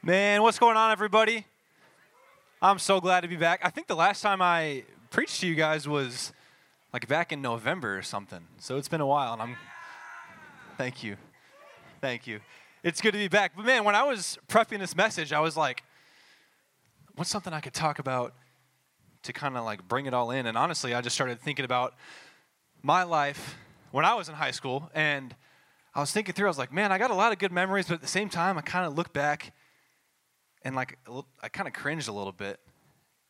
Man, what's going on, everybody? I'm so glad to be back. I think the last time I preached to you guys was like back in November or something. So it's been a while, and I'm. Thank you. Thank you. It's good to be back. But man, when I was prepping this message, I was like, what's something I could talk about to kind of like bring it all in? And honestly, I just started thinking about my life when I was in high school. And I was thinking through, I was like, man, I got a lot of good memories, but at the same time, I kind of look back and like I kind of cringed a little bit.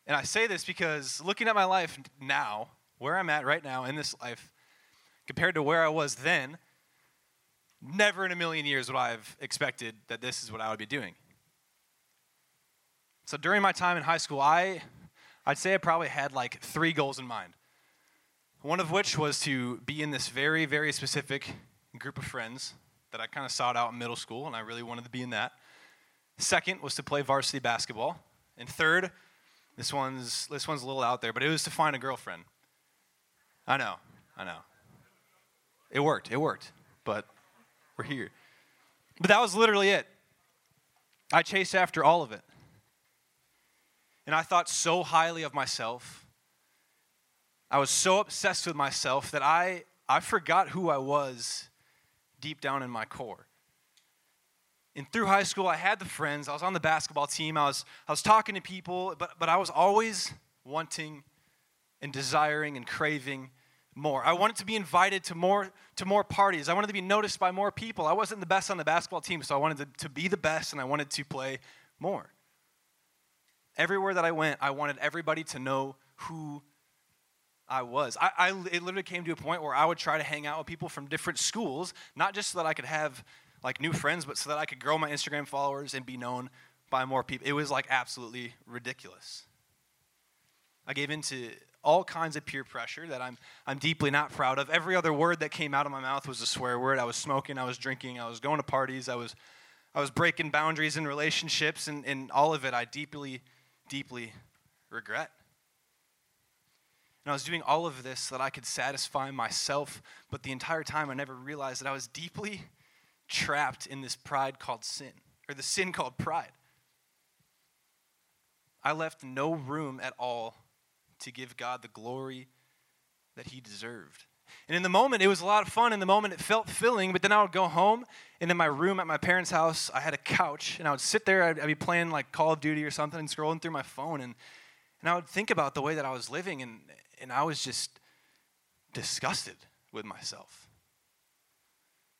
And I say this because looking at my life now, where I'm at right now in this life, compared to where I was then, never in a million years would I have expected that this is what I would be doing. So during my time in high school, I, I'd say I probably had like three goals in mind. One of which was to be in this very, very specific group of friends that I kind of sought out in middle school, and I really wanted to be in that. Second was to play varsity basketball. And third, this one's, this one's a little out there, but it was to find a girlfriend. I know, I know. It worked, it worked, but we're here. But that was literally it. I chased after all of it. And I thought so highly of myself. I was so obsessed with myself that I, I forgot who I was deep down in my core and through high school, I had the friends. I was on the basketball team. I was, I was talking to people, but, but I was always wanting and desiring and craving more. I wanted to be invited to more, to more parties. I wanted to be noticed by more people. I wasn't the best on the basketball team, so I wanted to, to be the best and I wanted to play more. Everywhere that I went, I wanted everybody to know who I was. I, I, it literally came to a point where I would try to hang out with people from different schools, not just so that I could have like new friends, but so that I could grow my Instagram followers and be known by more people. It was like absolutely ridiculous. I gave into all kinds of peer pressure that I'm, I'm deeply not proud of. Every other word that came out of my mouth was a swear word. I was smoking, I was drinking, I was going to parties, I was, I was breaking boundaries in relationships, and, and all of it I deeply, deeply regret. And I was doing all of this so that I could satisfy myself, but the entire time I never realized that I was deeply, trapped in this pride called sin, or the sin called pride. I left no room at all to give God the glory that He deserved. And in the moment, it was a lot of fun. In the moment, it felt filling. But then I would go home, and in my room at my parents' house, I had a couch, and I would sit there. I'd, I'd be playing like Call of Duty or something, and scrolling through my phone, and and I would think about the way that I was living, and and I was just disgusted with myself.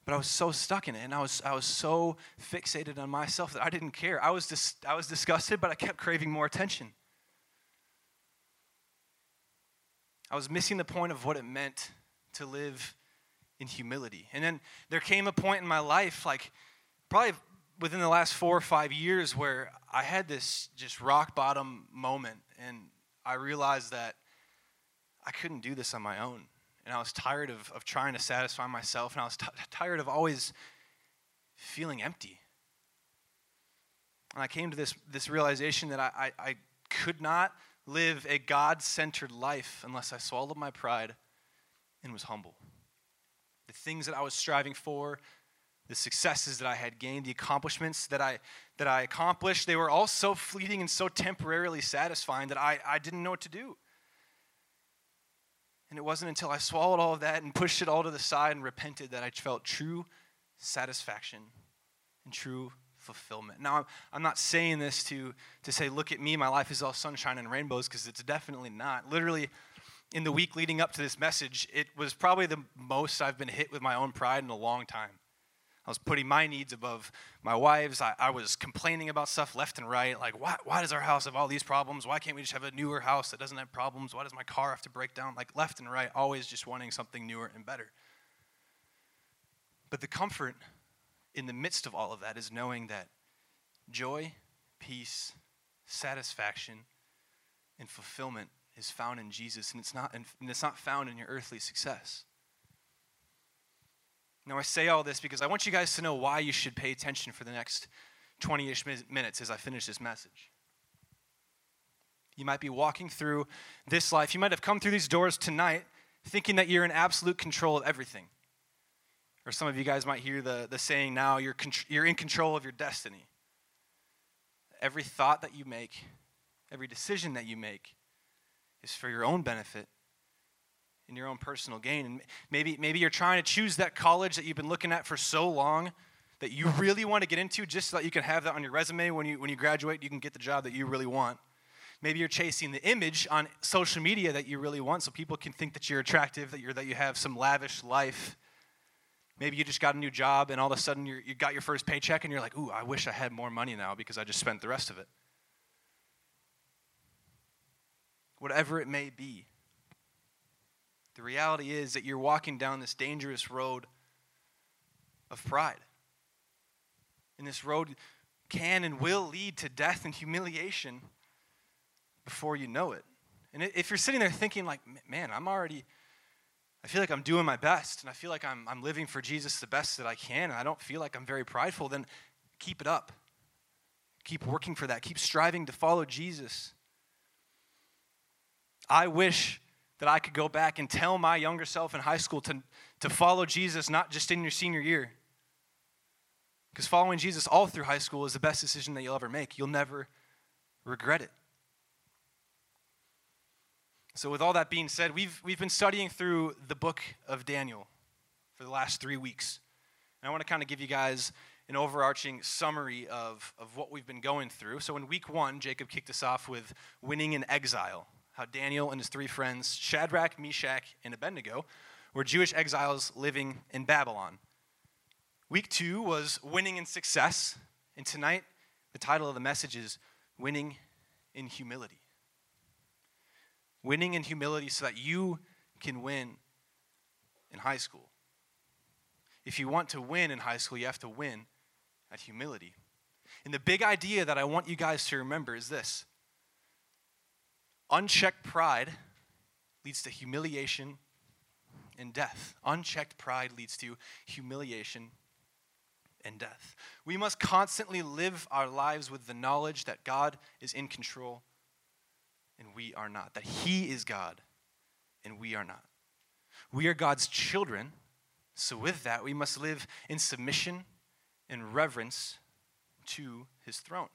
But I was so stuck in it, and I was, I was so fixated on myself that I didn't care. I was, dis- I was disgusted, but I kept craving more attention. I was missing the point of what it meant to live in humility. And then there came a point in my life, like probably within the last four or five years, where I had this just rock bottom moment, and I realized that I couldn't do this on my own and I was tired of, of trying to satisfy myself, and I was t- tired of always feeling empty. And I came to this, this realization that I, I, I could not live a God centered life unless I swallowed my pride and was humble. The things that I was striving for, the successes that I had gained, the accomplishments that I, that I accomplished, they were all so fleeting and so temporarily satisfying that I, I didn't know what to do. And it wasn't until I swallowed all of that and pushed it all to the side and repented that I felt true satisfaction and true fulfillment. Now, I'm not saying this to, to say, look at me, my life is all sunshine and rainbows, because it's definitely not. Literally, in the week leading up to this message, it was probably the most I've been hit with my own pride in a long time. I was putting my needs above my wife's. I, I, was complaining about stuff left and right. Like, why, why does our house have all these problems? Why can't we just have a newer house that doesn't have problems? Why does my car have to break down? Like, left and right, always just wanting something newer and better. But the comfort in the midst of all of that is knowing that joy, peace, satisfaction, and fulfillment is found in Jesus, and it's not, and it's not found in your earthly success. Now, I say all this because I want you guys to know why you should pay attention for the next 20 ish minutes as I finish this message. You might be walking through this life. You might have come through these doors tonight thinking that you're in absolute control of everything. Or some of you guys might hear the, the saying now, you're, you're in control of your destiny. every thought that you make, every decision that you make is for your own benefit and your own personal gain. And maybe, maybe you're trying to choose that college that you've been looking at for so long that you really want to get into just so that you can have that on your resume when you, when you graduate, you can get the job that you really want. Maybe you're chasing the image on social media that you really want so people can think that you're attractive, that, you're, that you have some lavish life. Maybe you just got a new job and all of a sudden you got your first paycheck and you're like, ooh, I wish I had more money now because I just spent the rest of it. Whatever it may be. The reality is that you're walking down this dangerous road of pride. And this road can and will lead to death and humiliation before you know it. And if you're sitting there thinking, like, man, I'm already, I feel like I'm doing my best, and I feel like I'm, I'm living for Jesus the best that I can, and I don't feel like I'm very prideful, then keep it up. Keep working for that. Keep striving to follow Jesus. I wish that I could go back and tell my younger self in high school to, to follow Jesus, not just in your senior year. Because following Jesus all through high school is the best decision that you'll ever make. You'll never regret it. So, with all that being said, we've, we've been studying through the book of Daniel for the last three weeks. And I want to kind of give you guys an overarching summary of, of what we've been going through. So, in week one, Jacob kicked us off with winning in exile, how Daniel and his three friends, Shadrach, Meshach, and Abednego, were Jewish exiles living in Babylon. Week two was winning in success. And tonight, the title of the message is Winning in Humility winning in humility so that you can win in high school. If you want to win in high school, you have to win at humility. And the big idea that I want you guys to remember is this unchecked pride leads to humiliation and death. Unchecked pride leads to humiliation and death. We must constantly live our lives with the knowledge that God is in control and we are not, that He is God and we are not. We are God's children, so with that, we must live in submission and reverence to His throne.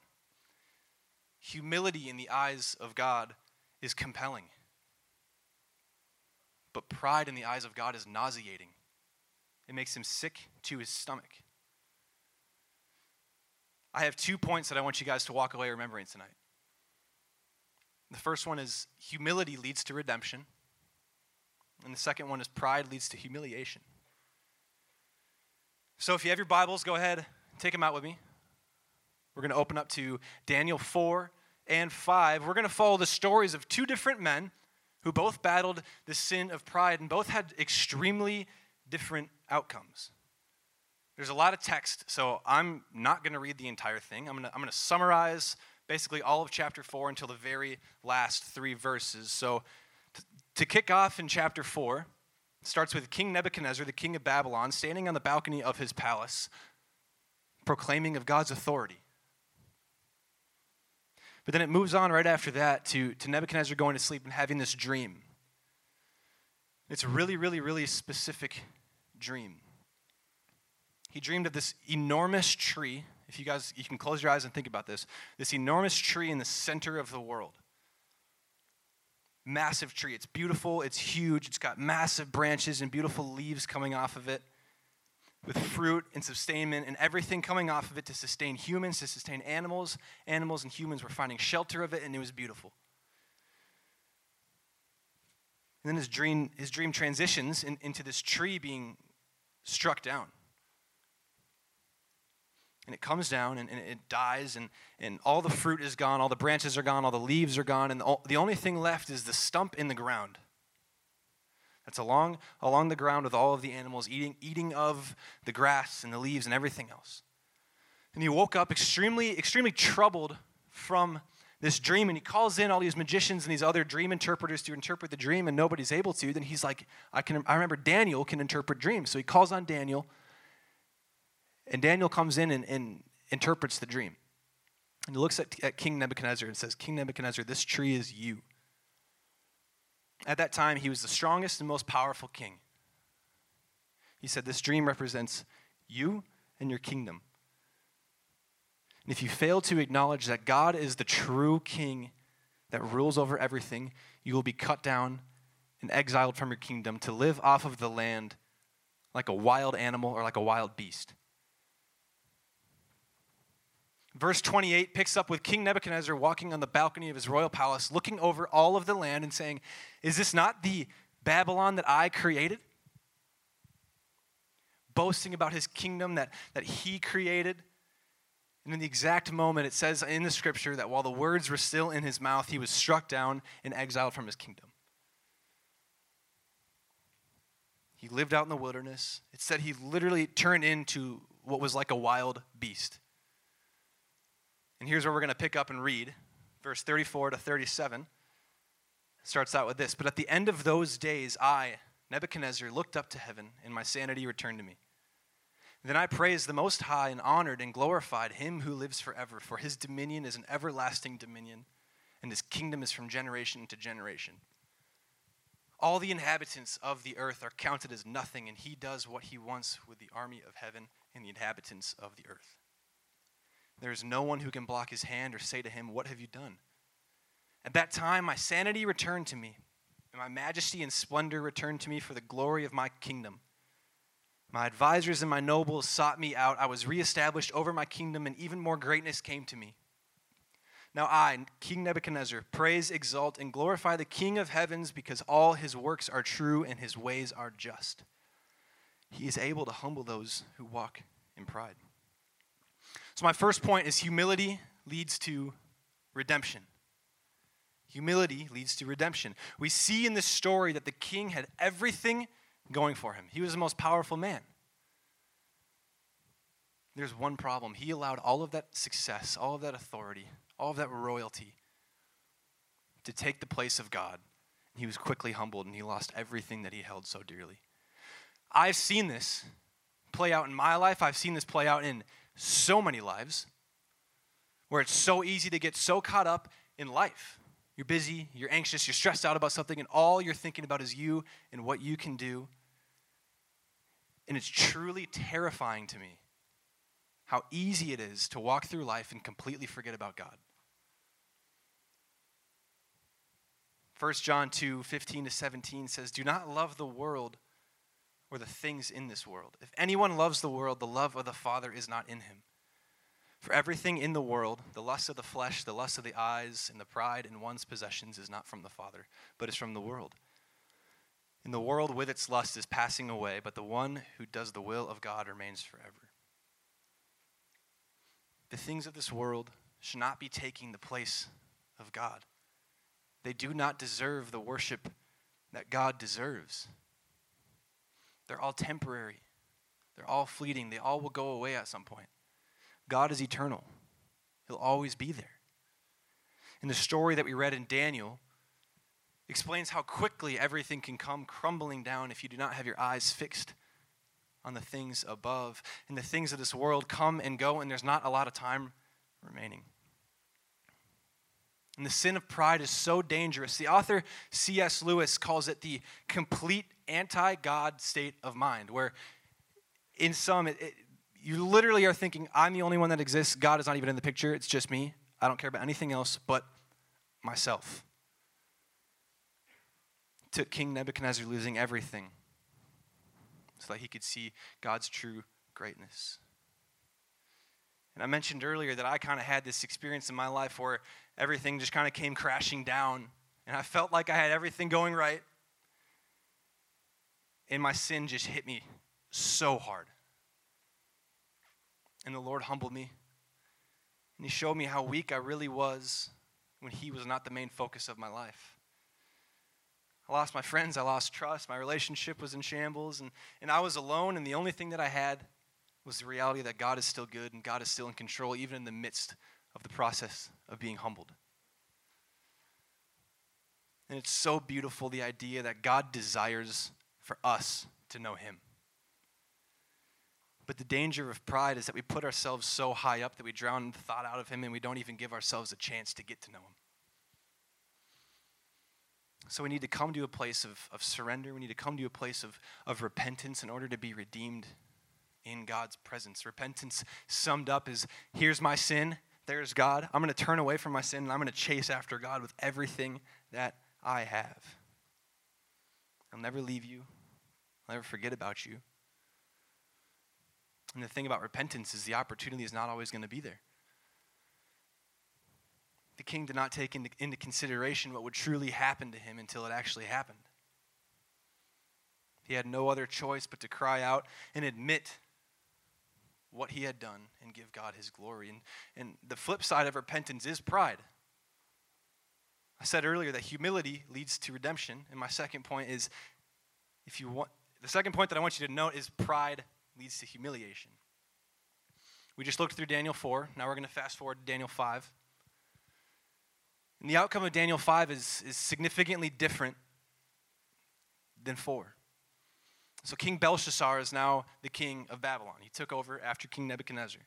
Humility in the eyes of God is compelling, but pride in the eyes of God is nauseating. It makes him sick to his stomach. I have two points that I want you guys to walk away remembering tonight. The first one is humility leads to redemption. And the second one is pride leads to humiliation. So if you have your Bibles, go ahead, take them out with me. We're going to open up to Daniel 4 and 5. We're going to follow the stories of two different men who both battled the sin of pride and both had extremely different outcomes. There's a lot of text, so I'm not going to read the entire thing. I'm going to, summarize basically all of chapter 4 until the very last three verses. So, t- to kick off in chapter 4, starts with King Nebuchadnezzar, the king of Babylon, standing on the balcony of his palace, proclaiming of God's authority. But then it moves on right after that to, to Nebuchadnezzar going to sleep and having this dream. It's a really, really, really specific dream. He dreamed of this enormous tree if you guys, you can close your eyes and think about this. This enormous tree in the center of the world. Massive tree. It's beautiful, it's huge, it's got massive branches and beautiful leaves coming off of it with fruit and sustainment and everything coming off of it to sustain humans, to sustain animals. Animals and humans were finding shelter of it, and it was beautiful. And then his dream, his dream transitions in, into this tree being struck down and it comes down and, and, it dies and, and all the fruit is gone all the branches are gone all the leaves are gone and the, the only thing left is the stump in the ground that's along along the ground with all of the animals eating eating of the grass and the leaves and everything else and he woke up extremely extremely troubled from this dream and he calls in all these magicians and these other dream interpreters to interpret the dream and nobody's able to then he's like i can i remember daniel can interpret dreams so he calls on daniel and Daniel comes in and, and interprets the dream. And he looks at, at King Nebuchadnezzar and says, King Nebuchadnezzar, this tree is you. At that time, he was the strongest and most powerful king. He said, This dream represents you and your kingdom. And if you fail to acknowledge that God is the true king that rules over everything, you will be cut down and exiled from your kingdom to live off of the land like a wild animal or like a wild beast. Verse 28 picks up with King Nebuchadnezzar walking on the balcony of his royal palace, looking over all of the land and saying, Is this not the Babylon that I created? Boasting about his kingdom that, that he created. And in the exact moment, it says in the scripture that while the words were still in his mouth, he was struck down and exiled from his kingdom. He lived out in the wilderness. It said he literally turned into what was like a wild beast. And here's where we're going to pick up and read verse 34 to 37. Starts out with this But at the end of those days, I, Nebuchadnezzar, looked up to heaven, and my sanity returned to me. Then I praised the Most High and honored and glorified him who lives forever, for his dominion is an everlasting dominion, and his kingdom is from generation to generation. All the inhabitants of the earth are counted as nothing, and he does what he wants with the army of heaven and the inhabitants of the earth. There is no one who can block his hand or say to him, What have you done? At that time, my sanity returned to me, and my majesty and splendor returned to me for the glory of my kingdom. My advisors and my nobles sought me out. I was reestablished over my kingdom, and even more greatness came to me. Now I, King Nebuchadnezzar, praise, exalt, and glorify the King of heavens because all his works are true and his ways are just. He is able to humble those who walk in pride. So, my first point is humility leads to redemption. Humility leads to redemption. We see in this story that the king had everything going for him, he was the most powerful man. There's one problem. He allowed all of that success, all of that authority, all of that royalty to take the place of God. He was quickly humbled and he lost everything that he held so dearly. I've seen this play out in my life. I've seen this play out in so many lives where it's so easy to get so caught up in life. You're busy, you're anxious, you're stressed out about something, and all you're thinking about is you and what you can do. And it's truly terrifying to me how easy it is to walk through life and completely forget about God. 1 John 2 15 to 17 says, Do not love the world or the things in this world. If anyone loves the world, the love of the Father is not in him. For everything in the world, the lust of the flesh, the lust of the eyes, and the pride in one's possessions is not from the Father, but is from the world. And the world with its lust is passing away, but the one who does the will of God remains forever. The things of this world should not be taking the place of God. They do not deserve the worship that God deserves. They're all temporary, they're all fleeting, they all will go away at some point. God is eternal, He'll always be there. And the story that we read in Daniel explains how quickly everything can come crumbling down if you do not have your eyes fixed on the things above. And the things of this world come and go, and there's not a lot of time remaining. And the sin of pride is so dangerous. The author C.S. Lewis calls it the complete anti God state of mind, where in some, it, it, you literally are thinking, I'm the only one that exists. God is not even in the picture. It's just me. I don't care about anything else but myself. Took King Nebuchadnezzar losing everything so that he could see God's true greatness. And I mentioned earlier that I kind of had this experience in my life where everything just kind of came crashing down. And I felt like I had everything going right. And my sin just hit me so hard. And the Lord humbled me. And He showed me how weak I really was when He was not the main focus of my life. I lost my friends, I lost trust, my relationship was in shambles, and, and I was alone, and the only thing that I had was the reality that God is still good and God is still in control, even in the midst of the process of being humbled. And it's so beautiful the idea that God desires for us to know Him. But the danger of pride is that we put ourselves so high up that we drown the thought out of Him and we don't even give ourselves a chance to get to know Him. So we need to come to a place of, of surrender. We need to come to a place of, of repentance in order to be redeemed in God's presence. Repentance summed up is here's my sin, there's God. I'm going to turn away from my sin and I'm going to chase after God with everything that I have. I'll never leave you, I'll never forget about you. And the thing about repentance is the opportunity is not always going to be there. The king did not take into, into consideration what would truly happen to him until it actually happened. He had no other choice but to cry out and admit what he had done and give God his glory. And, and the flip side of repentance is pride. I said earlier that humility leads to redemption. And my second point is if you want, the second point that I want you to note is pride leads to humiliation. We just looked through Daniel 4. Now we're going to fast forward to Daniel 5. And the outcome of Daniel 5 is, is significantly different than 4. So King Belshazzar is now the king of Babylon. He took over after King Nebuchadnezzar.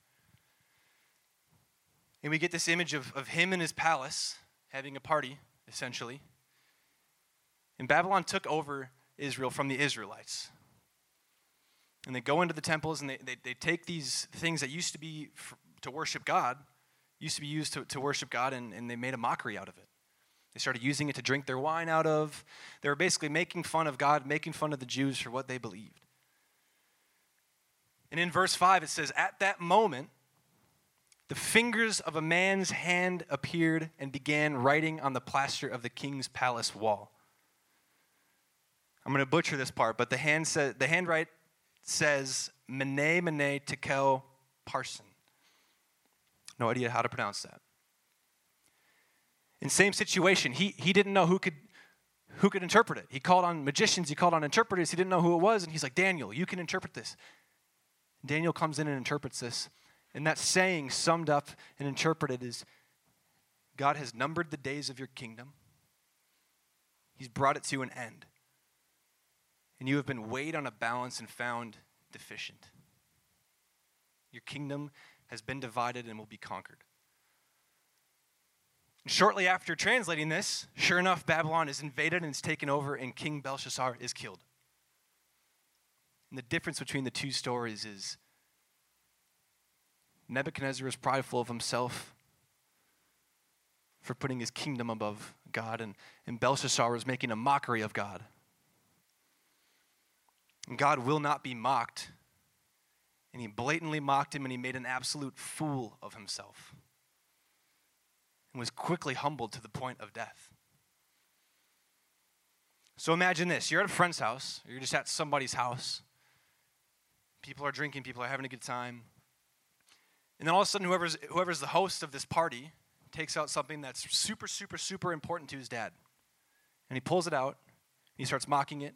And we get this image of, of him in his palace having a party, essentially. And Babylon took over Israel from the Israelites. And they go into the temples and they, they, they take these things that used to be for, to worship God, used to be used to, to worship God, and, and they made a mockery out of it. They started using it to drink their wine out of. They were basically making fun of God, making fun of the Jews for what they believed. And in verse 5, it says, At that moment, the fingers of a man's hand appeared and began writing on the plaster of the king's palace wall. I'm going to butcher this part, but the hand says the handwrite says Mene Mene Tekel Parsin. No idea how to pronounce that. In same situation, he, he didn't know who could, who could interpret it. He called on magicians, he called on interpreters, he didn't know who it was, and he's like, Daniel, you can interpret this. Daniel comes in and interprets this. And that saying summed up and interpreted is God has numbered the days of your kingdom. He's brought it to an end. And you have been weighed on a balance and found deficient. Your kingdom has been divided and will be conquered. Shortly after translating this, sure enough, Babylon is invaded and is taken over, and King Belshazzar is killed. And the difference between the two stories is Nebuchadnezzar is prideful of himself for putting his kingdom above God, and, and Belshazzar is making a mockery of God. And God will not be mocked. And he blatantly mocked him, and he made an absolute fool of himself and was quickly humbled to the point of death. So imagine this you're at a friend's house, you're just at somebody's house. People are drinking, people are having a good time. And then all of a sudden, whoever's, whoever's the host of this party takes out something that's super, super, super important to his dad. And he pulls it out, and he starts mocking it,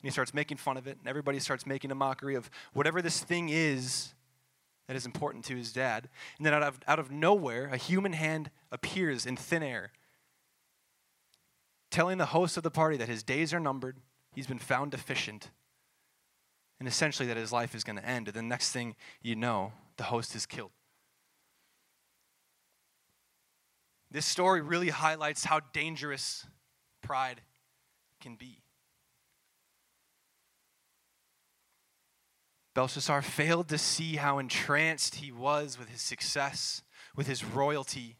and he starts making fun of it, and everybody starts making a mockery of whatever this thing is that is important to his dad. And then out of, out of nowhere, a human hand appears in thin air, telling the host of the party that his days are numbered, he's been found deficient, and essentially that his life is going to end. And the next thing you know, the host is killed. This story really highlights how dangerous pride can be. Belshazzar failed to see how entranced he was with his success, with his royalty,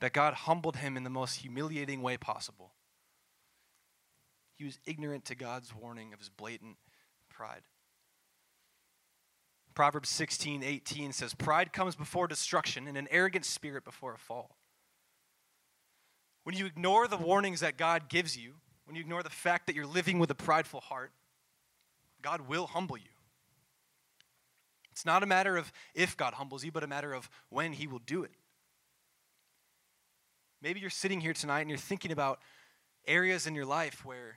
that God humbled him in the most humiliating way possible. He was ignorant to God's warning of his blatant pride. Proverbs 16, 18 says, Pride comes before destruction, and an arrogant spirit before a fall. When you ignore the warnings that God gives you, when you ignore the fact that you're living with a prideful heart, God will humble you. It's not a matter of if God humbles you, but a matter of when He will do it. Maybe you're sitting here tonight and you're thinking about areas in your life where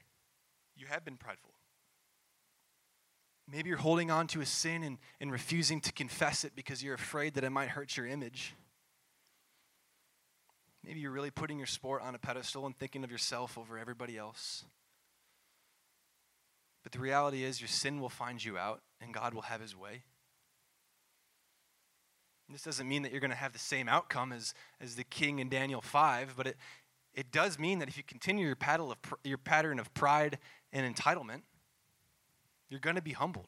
you have been prideful. Maybe you're holding on to a sin and, and refusing to confess it because you're afraid that it might hurt your image. Maybe you're really putting your sport on a pedestal and thinking of yourself over everybody else. But the reality is, your sin will find you out and God will have his way. This doesn't mean that you're going to have the same outcome as, as the king in Daniel 5, but it, it does mean that if you continue your, paddle of, your pattern of pride and entitlement, you're going to be humbled.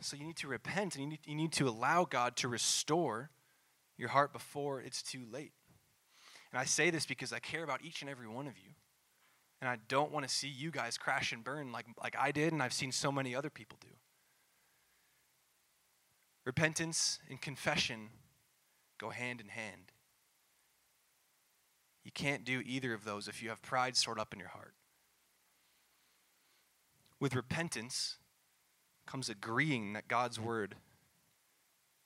So you need to repent and you need, you need to allow God to restore your heart before it's too late. And I say this because I care about each and every one of you. And I don't want to see you guys crash and burn like, like I did and I've seen so many other people do. Repentance and confession go hand in hand. You can't do either of those if you have pride stored up in your heart. With repentance comes agreeing that God's word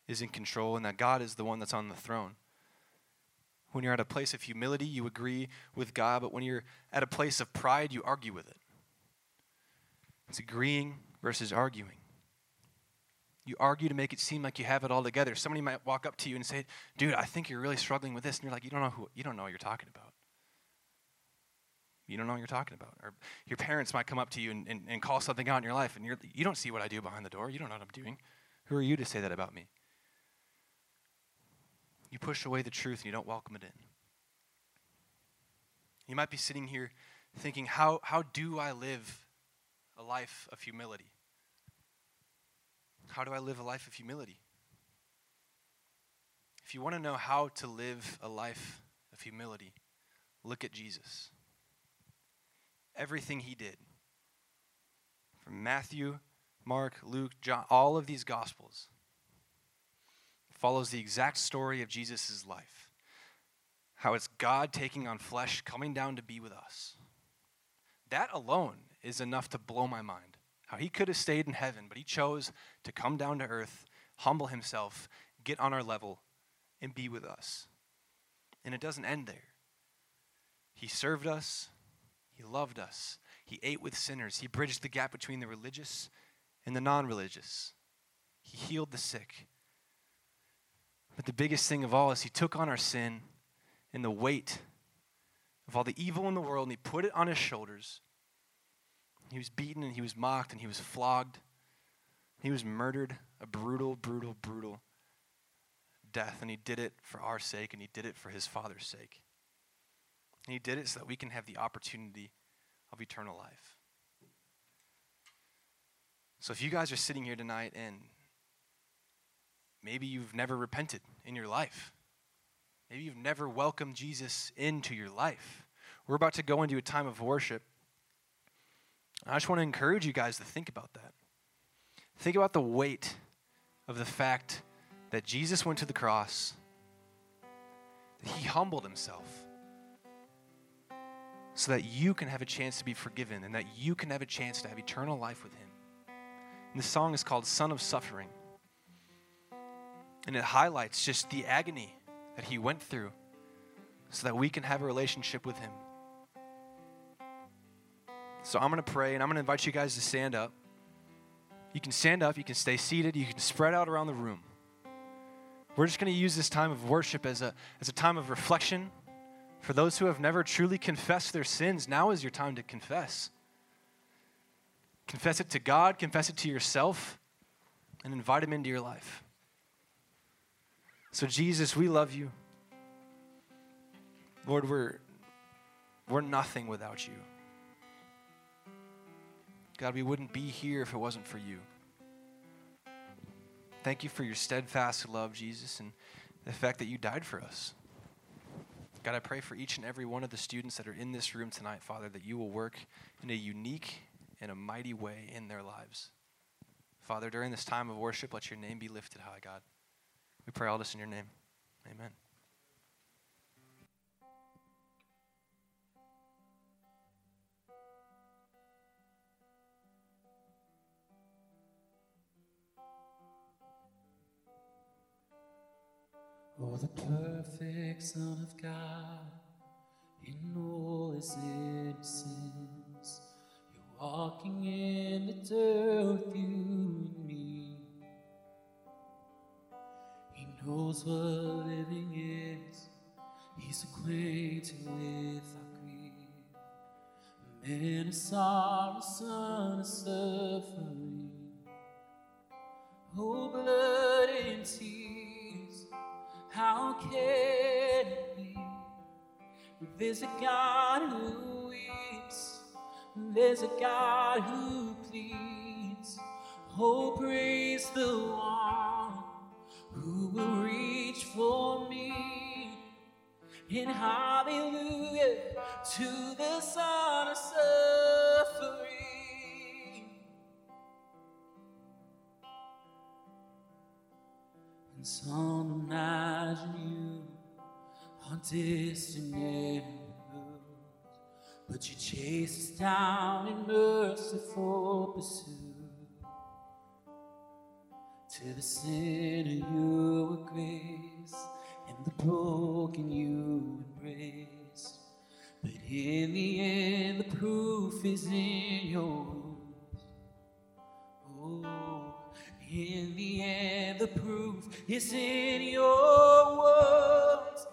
is in control and that God is the one that's on the throne. When you're at a place of humility, you agree with God, but when you're at a place of pride, you argue with it. It's agreeing versus arguing. You argue to make it seem like you have it all together. Somebody might walk up to you and say, "Dude, I think you're really struggling with this." And you're like, "You don't know who you don't know what you're talking about." You don't know what you're talking about. Or your parents might come up to you and, and, and call something out in your life, and you're, you don't see what I do behind the door. You don't know what I'm doing. Who are you to say that about me? You push away the truth and you don't welcome it in. You might be sitting here thinking, how, how do I live a life of humility? How do I live a life of humility? If you want to know how to live a life of humility, look at Jesus. Everything he did, from Matthew, Mark, Luke, John, all of these gospels, follows the exact story of Jesus' life. How it's God taking on flesh, coming down to be with us. That alone is enough to blow my mind. How he could have stayed in heaven, but he chose to come down to earth, humble himself, get on our level, and be with us. And it doesn't end there. He served us, he loved us, he ate with sinners, he bridged the gap between the religious and the non religious, he healed the sick. But the biggest thing of all is he took on our sin and the weight of all the evil in the world and he put it on his shoulders he was beaten and he was mocked and he was flogged. He was murdered a brutal, brutal, brutal death. And he did it for our sake and he did it for his Father's sake. And he did it so that we can have the opportunity of eternal life. So if you guys are sitting here tonight and maybe you've never repented in your life, maybe you've never welcomed Jesus into your life, we're about to go into a time of worship. I just want to encourage you guys to think about that. Think about the weight of the fact that Jesus went to the cross, that he humbled himself so that you can have a chance to be forgiven and that you can have a chance to have eternal life with him. And the song is called Son of Suffering. And it highlights just the agony that he went through so that we can have a relationship with him. So I'm going to pray and I'm going to invite you guys to stand up. You can stand up, you can stay seated, you can spread out around the room. We're just going to use this time of worship as a, as a time of reflection. For those who have never truly confessed their sins, now is your time to confess. Confess it to God, confess it to yourself, and invite Him into your life. So, Jesus, we love you. Lord, we're, we're nothing without you. God, we wouldn't be here if it wasn't for you. Thank you for your steadfast love, Jesus, and the fact that you died for us. God, I pray for each and every one of the students that are in this room tonight, Father, that you will work in a unique and a mighty way in their lives. Father, during this time of worship, let your name be lifted high, God. We pray all this in your name. Amen. Oh, the perfect Son of God, in all his innocence, you're walking in the dirt with you and me. He knows what living is, he's acquainted with our grief. Man of sorrow, son of suffering, oh, blood and tears how can be? There's a God who weeps, there's a God who pleads. Oh, praise the one who will reach for me. And hallelujah to the son of suffering. And some imagine you on distant neighborhoods, but you chase us down in merciful pursuit. To the sinner you were grace, and the broken you embrace. But in the end, the proof is in your wounds. Oh, in the end, the proof is in your words.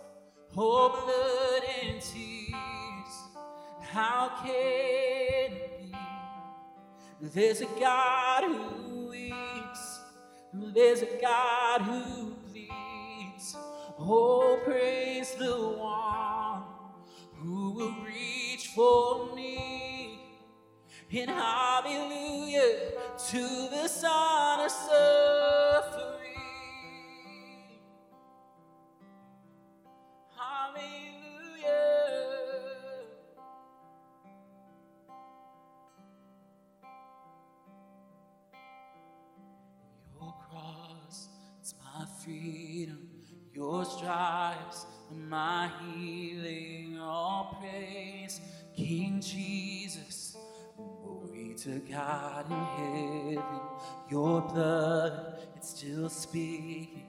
Oh, blood and tears, how can it be? There's a God who weeps, there's a God who pleads. Oh, praise the one who will reach for me. And hallelujah to the son of suffering. To God in heaven. Your blood, it's still speaking.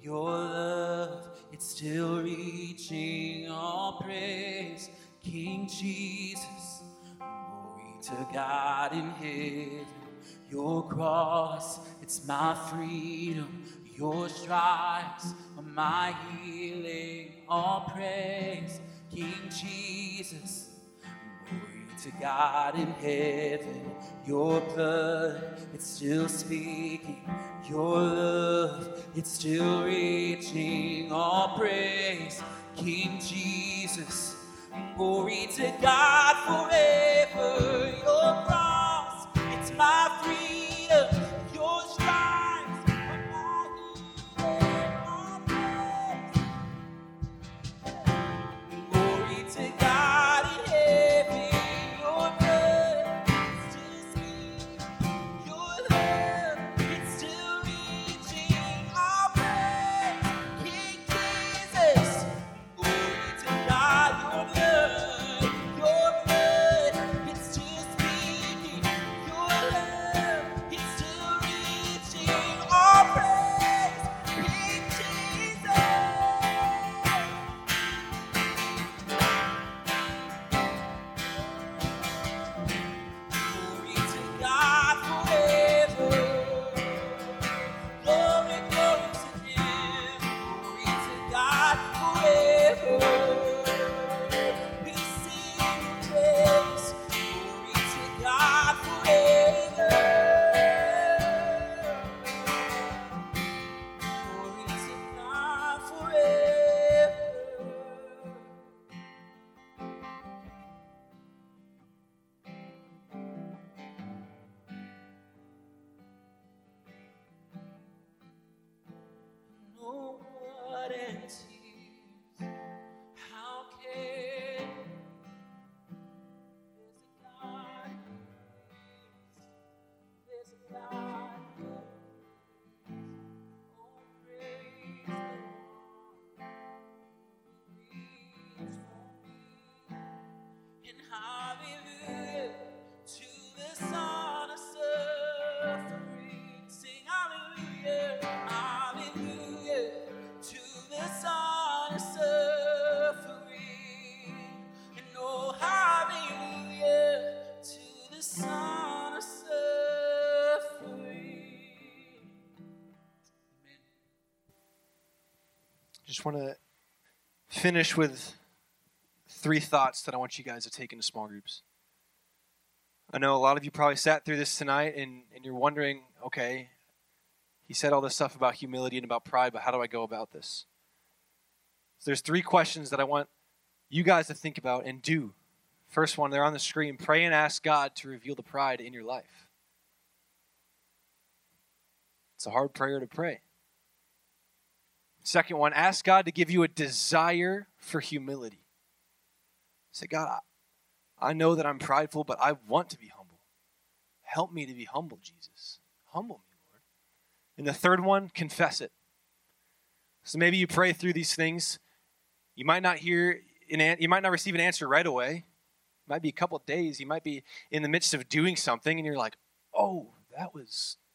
Your love, it's still reaching. All praise, King Jesus. Glory to God in heaven. Your cross, it's my freedom. Your stripes are my healing. All praise, King Jesus. To God in heaven. Your blood, it's still speaking. Your love, it's still reaching. All praise, King Jesus. Glory to God forever. Your Just want to finish with three thoughts that I want you guys to take into small groups. I know a lot of you probably sat through this tonight and, and you're wondering, okay, he said all this stuff about humility and about pride, but how do I go about this? So there's three questions that I want you guys to think about and do. First one, they're on the screen. Pray and ask God to reveal the pride in your life. It's a hard prayer to pray. Second one, ask God to give you a desire for humility. Say, God, I know that I'm prideful, but I want to be humble. Help me to be humble, Jesus. Humble me, Lord. And the third one, confess it. So maybe you pray through these things. You might not hear an you might not receive an answer right away. It might be a couple days. You might be in the midst of doing something and you're like, "Oh, that was that was bad."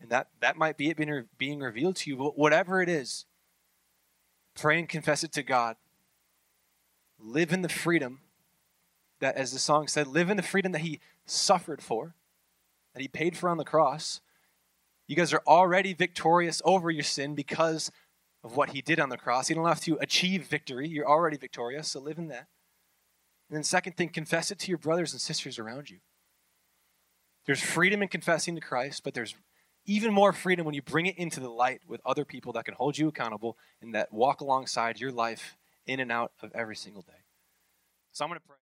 And that that might be it being, being revealed to you. But whatever it is, pray and confess it to God. Live in the freedom that as the song said, live in the freedom that he suffered for, that he paid for on the cross. You guys are already victorious over your sin because of what he did on the cross. You don't have to achieve victory. You're already victorious, so live in that. And then, second thing, confess it to your brothers and sisters around you. There's freedom in confessing to Christ, but there's even more freedom when you bring it into the light with other people that can hold you accountable and that walk alongside your life in and out of every single day. So I'm going to pray.